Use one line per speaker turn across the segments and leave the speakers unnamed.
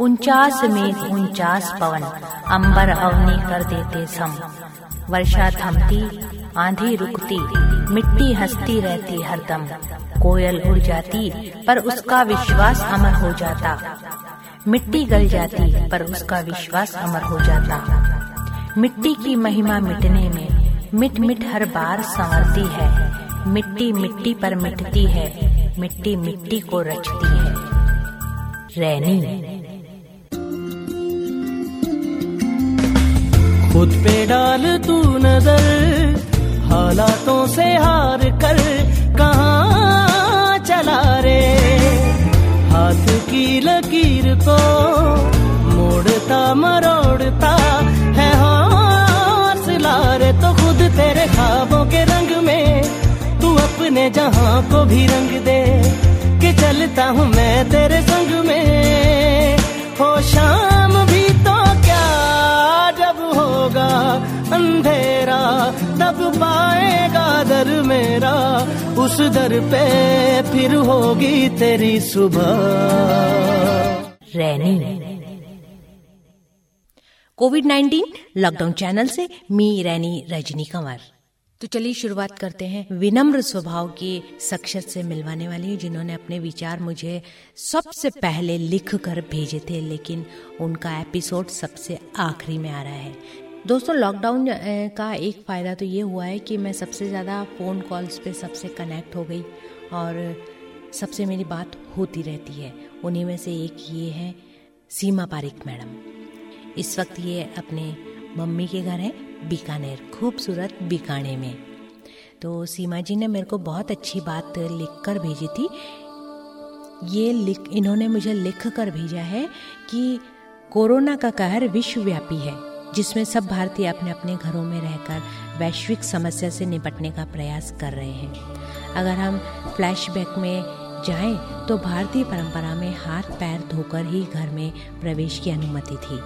उनचास में उनचास पवन। अंबर अवनी कर देते सम। वर्षा थमती, आंधी रुकती, मिट्टी हंसती रहती हरदम कोयल उड़ जाती, पर उसका विश्वास अमर हो जाता। मिट्टी गल जाती, पर उसका विश्वास अमर हो जाता। मिट्टी की महिमा मिटने में मिट मिट हर बार संवरती है। मिट्टी मिट्टी पर मिटती है, मिट्टी मिट्टी को रचती है। रैनी।
खुद पे डाल तू नज़र, हालातों से हार कर कहाँ चला रे? हाथ की लकीर को मोड़ता मरोड़ता है हौसला रे तो खुद तेरे खाबों के रंग में तू अपने जहाँ को भी रंग दे, कि चलता हूँ मैं तेरे संग में। हो शाम तब पाएगा दर मेरा उस दर पे फिर होगी तेरी सुबह।
रैनी। कोविड 19 लॉकडाउन चैनल से मी रैनी रजनी कंवर। तो चलिए शुरुआत करते हैं। विनम्र स्वभाव के शख्सियत से मिलवाने वाली जिन्होंने अपने विचार मुझे सबसे पहले लिख कर भेजे थे लेकिन उनका एपिसोड सबसे आखिरी में आ रहा है। दोस्तों लॉकडाउन का एक फ़ायदा तो ये हुआ है कि मैं सबसे ज़्यादा फ़ोन कॉल्स पे सबसे कनेक्ट हो गई और सबसे मेरी बात होती रहती है। उन्हीं में से एक ये है सीमा पारिक मैडम। इस वक्त ये अपने मम्मी के घर है, बीकानेर, खूबसूरत बीकाने में। तो सीमा जी ने मेरे को बहुत अच्छी बात लिख कर भेजी थी। ये लिख, इन्होंने मुझे लिख कर भेजा है कि कोरोना का कहर विश्वव्यापी है। जिसमें सब भारतीय अपने अपने घरों में रहकर वैश्विक समस्या से निपटने का प्रयास कर रहे हैं। अगर हम फ्लैशबैक में जाएँ तो भारतीय परंपरा में हाथ पैर धोकर ही घर में प्रवेश की अनुमति थी।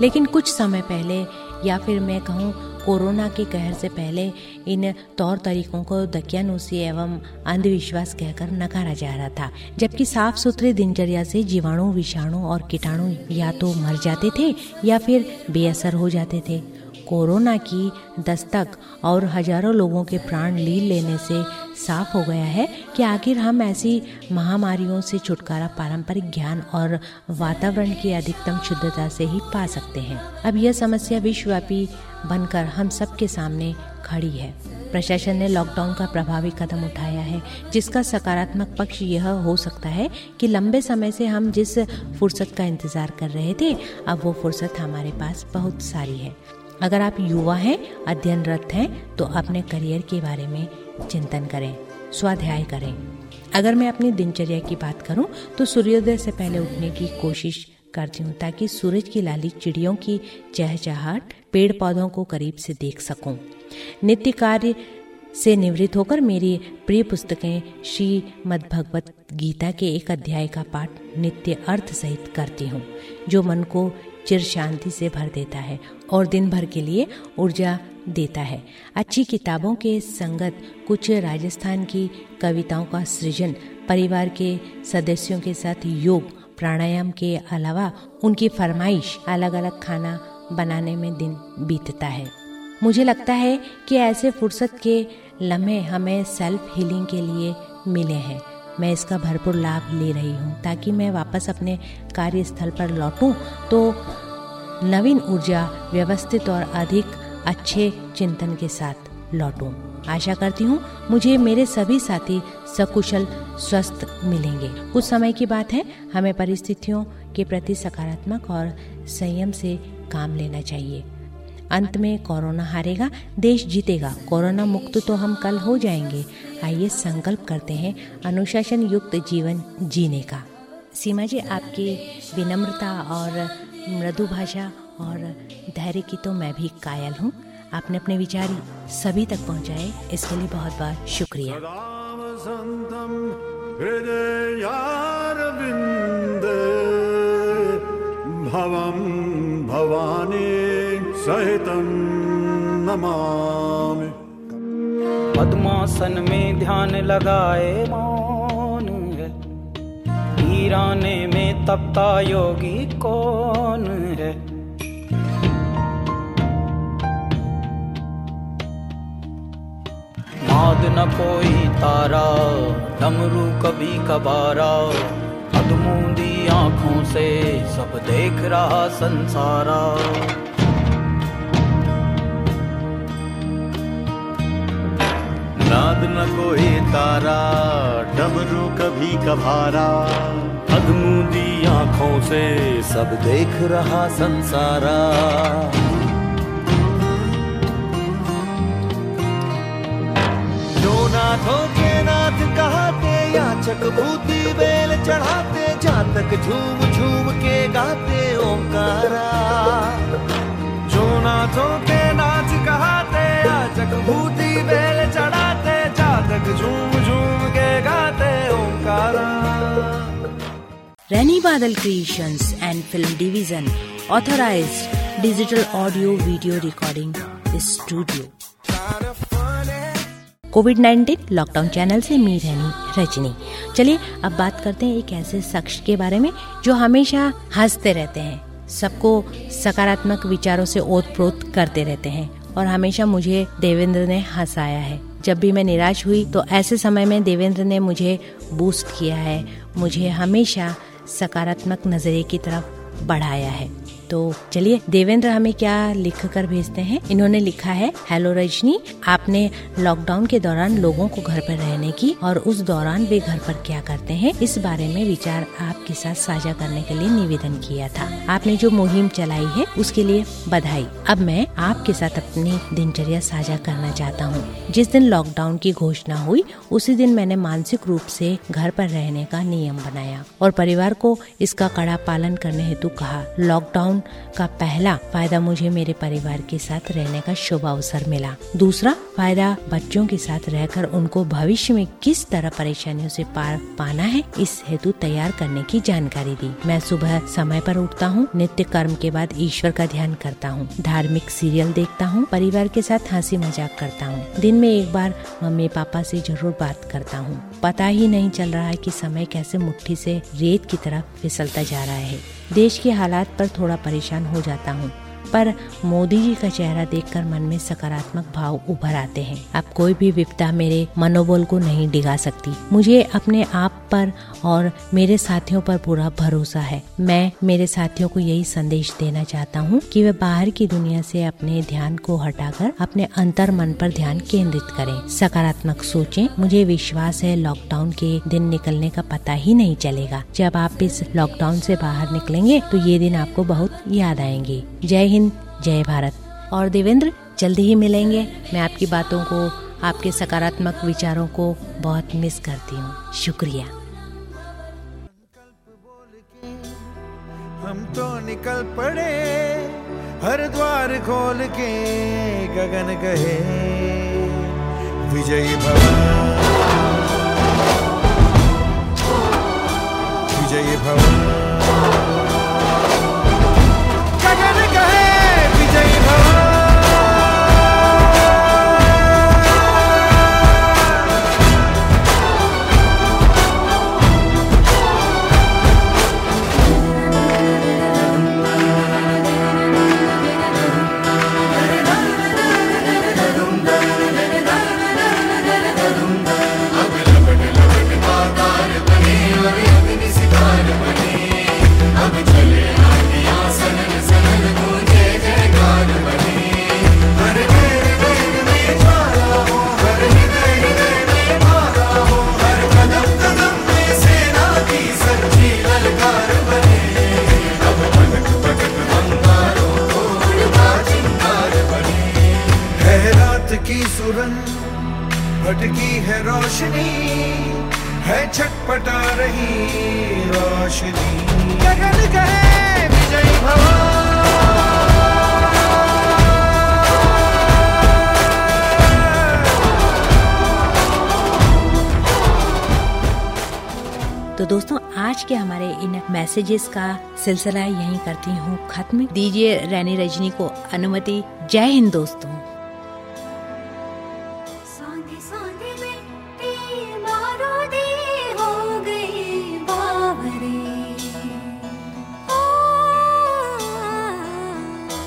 लेकिन कुछ समय पहले, या फिर मैं कहूँ कोरोना के कहर से पहले इन तौर तरीकों को दकियानुसी एवं अंधविश्वास कहकर नकारा जा रहा था, जबकि साफ़ सुथरे दिनचर्या से जीवाणु, विषाणु और कीटाणु या तो मर जाते थे या फिर बेअसर हो जाते थे। कोरोना की दस्तक और हज़ारों लोगों के प्राण लील लेने से साफ़ हो गया है कि आखिर हम ऐसी महामारियों से छुटकारा पारंपरिक ज्ञान और वातावरण की अधिकतम शुद्धता से ही पा सकते हैं। अब यह समस्या विश्वव्यापी बनकर हम सबके सामने खड़ी है। प्रशासन ने लॉकडाउन का प्रभावी कदम उठाया है, जिसका सकारात्मक पक्ष यह हो सकता है कि लंबे समय से हम जिस फुर्सत का इंतज़ार कर रहे थे, अब वो फुर्सत हमारे पास बहुत सारी है। अगर आप युवा हैं, अध्ययनरत हैं तो अपने करियर के बारे में चिंतन करें, स्वाध्याय करें अगर मैं अपनी दिनचर्या की बात करूँ तो सूर्योदय से पहले उठने की कोशिश करती हूँ ताकि सूरज की लाली चिड़ियों की चहचहाट पेड़ पौधों को करीब से देख सकूँ। नित्य कार्य से निवृत्त होकर मेरी प्रिय पुस्तकें श्री मद्भगवत गीता के एक अध्याय का पाठ नित्य अर्थ सहित करती हूँ, जो मन को चिर शांति से भर देता है और दिन भर के लिए ऊर्जा देता है। अच्छी किताबों के संगत कुछ राजस्थान की कविताओं का सृजन, परिवार के सदस्यों के साथ योग, प्राणायाम के अलावा उनकी फरमाइश अलग अलग खाना बनाने में दिन बीतता है। मुझे लगता है कि ऐसे फुर्सत के लम्हे हमें सेल्फ हीलिंग के लिए मिले हैं। मैं इसका भरपूर लाभ ले रही हूँ। ताकि मैं वापस अपने कार्यस्थल पर लौटूं तो नवीन ऊर्जा व्यवस्थित और अधिक अच्छे चिंतन के साथ लौटूं। आशा करती हूँ, मुझे मेरे सभी साथी सकुशल, स्वस्थ मिलेंगे। कुछ समय की बात है, हमें परिस्थितियों के प्रति सकारात्मक और संयम से काम लेना चाहिए। अंत में कोरोना हारेगा, देश जीतेगा। कोरोना मुक्त तो हम कल हो जाएँगे। आइए संकल्प करते हैं अनुशासन युक्त जीवन जीने का। सीमा जी, आपकी विनम्रता और मृदु भाषा और धैर्य की तो मैं भी कायल हूँ। आपने अपने विचार सभी तक पहुँचाए। इसके लिए बहुत बहुत शुक्रिया।
भवं भवानी। सहितं नमामि।
पद्मासन में ध्यान लगाए मौन है। वीराने में तपता योगी कौन है? नाद न कोई तारा, डमरू कभी कबारा। अधमूंदी आँखों से सब देख रहा संसारा।
न कोई तारा, डबरू कभी कभारा।
अधमूंदी आँखों से सब देख रहा संसारा।
नाथों के नाथ कहाते याचक भूति बेल चढ़ाते, जातक झूम झूम के गाते ओंकारा।
रैनी बादल creations and film division authorized digital audio video recording studio covid 19 lockdown channel से मी रहनी रजनी। चलिए, अब बात करते हैं एक ऐसे शख्स के बारे में, जो हमेशा हँसते रहते हैं। सबको सकारात्मक विचारों से ओत प्रोत करते रहते हैं और हमेशा मुझे देवेंद्र ने हंसाया है। जब भी मैं निराश हुई तो ऐसे समय में देवेंद्र ने मुझे बूस्ट किया है। मुझे हमेशा सकारात्मक नज़रिए की तरफ़ बढ़ाया है। तो चलिए, देवेंद्र हमें क्या लिख कर भेजते हैं? इन्होंने लिखा है, हेलो रजनी, आपने लॉकडाउन के दौरान लोगों को घर पर रहने की और उस दौरान वे घर पर क्या करते हैं? इस बारे में विचार आपके साथ साझा करने के लिए निवेदन किया था। आपने जो मुहिम चलाई है, उसके लिए बधाई। अब मैं आपके साथ अपनी दिनचर्या साझा करना चाहता हूँ। जिस दिन लॉकडाउन की घोषणा हुई, उसी दिन मैंने मानसिक रूप से घर पर रहने का नियम बनाया और परिवार को इसका कड़ा पालन करने हेतु कहा। लॉकडाउन का पहला फ़ायदा मुझे मेरे परिवार के साथ रहने का शुभ अवसर मिला। दूसरा फ़ायदा बच्चों के साथ रहकर उनको भविष्य में किस तरह परेशानियों से पार पाना है, इस हेतु तैयार करने की जानकारी दी। मैं सुबह समय पर उठता हूँ, नित्य कर्म के बाद ईश्वर का ध्यान करता हूँ, धार्मिक सीरियल देखता हूँ, परिवार के साथ हँसी मज़ाक करता हूँ। दिन में एक बार मम्मी पापा से ज़रूर बात करता हूँ। पता ही नहीं चल रहा है कि समय कैसे मुट्ठी से रेत की तरफ़ फिसलता जा रहा है। देश के हालात पर थोड़ा परेशान हो जाता हूँ। पर मोदी जी का चेहरा देखकर मन में सकारात्मक भाव उभर आते हैं। अब कोई भी विपदा मेरे मनोबल को नहीं डिगा सकती। मुझे अपने आप पर और मेरे साथियों पर पूरा भरोसा है। मैं मेरे साथियों को यही संदेश देना चाहता हूँ कि वे बाहर की दुनिया से अपने ध्यान को हटाकर अपने अंतर मन पर ध्यान केंद्रित करें। सकारात्मक सोचें। मुझे विश्वास है लॉकडाउन के दिन निकलने का पता ही नहीं चलेगा। जब आप इस लॉकडाउन से बाहर निकलेंगे तो ये दिन आपको बहुत याद आएँगे। जय हिंद, जय भारत। और देवेंद्र, जल्दी ही मिलेंगे। मैं आपकी बातों को, आपके सकारात्मक विचारों को बहुत मिस करती हूँ। शुक्रिया।
हम तो निकल पड़े हर द्वार खोल के गगन कहे विजयी भवन। विजयी भव भटकी है रोशनी, है छटपटा रही रोशनी। गगन कहे विजयी
तो दोस्तों, आज के हमारे इन मैसेजेस का सिलसिला यहीं करती हूँ खत्म। दीजिए रैनी रजनी को अनुमति। जय हिंद दोस्तों।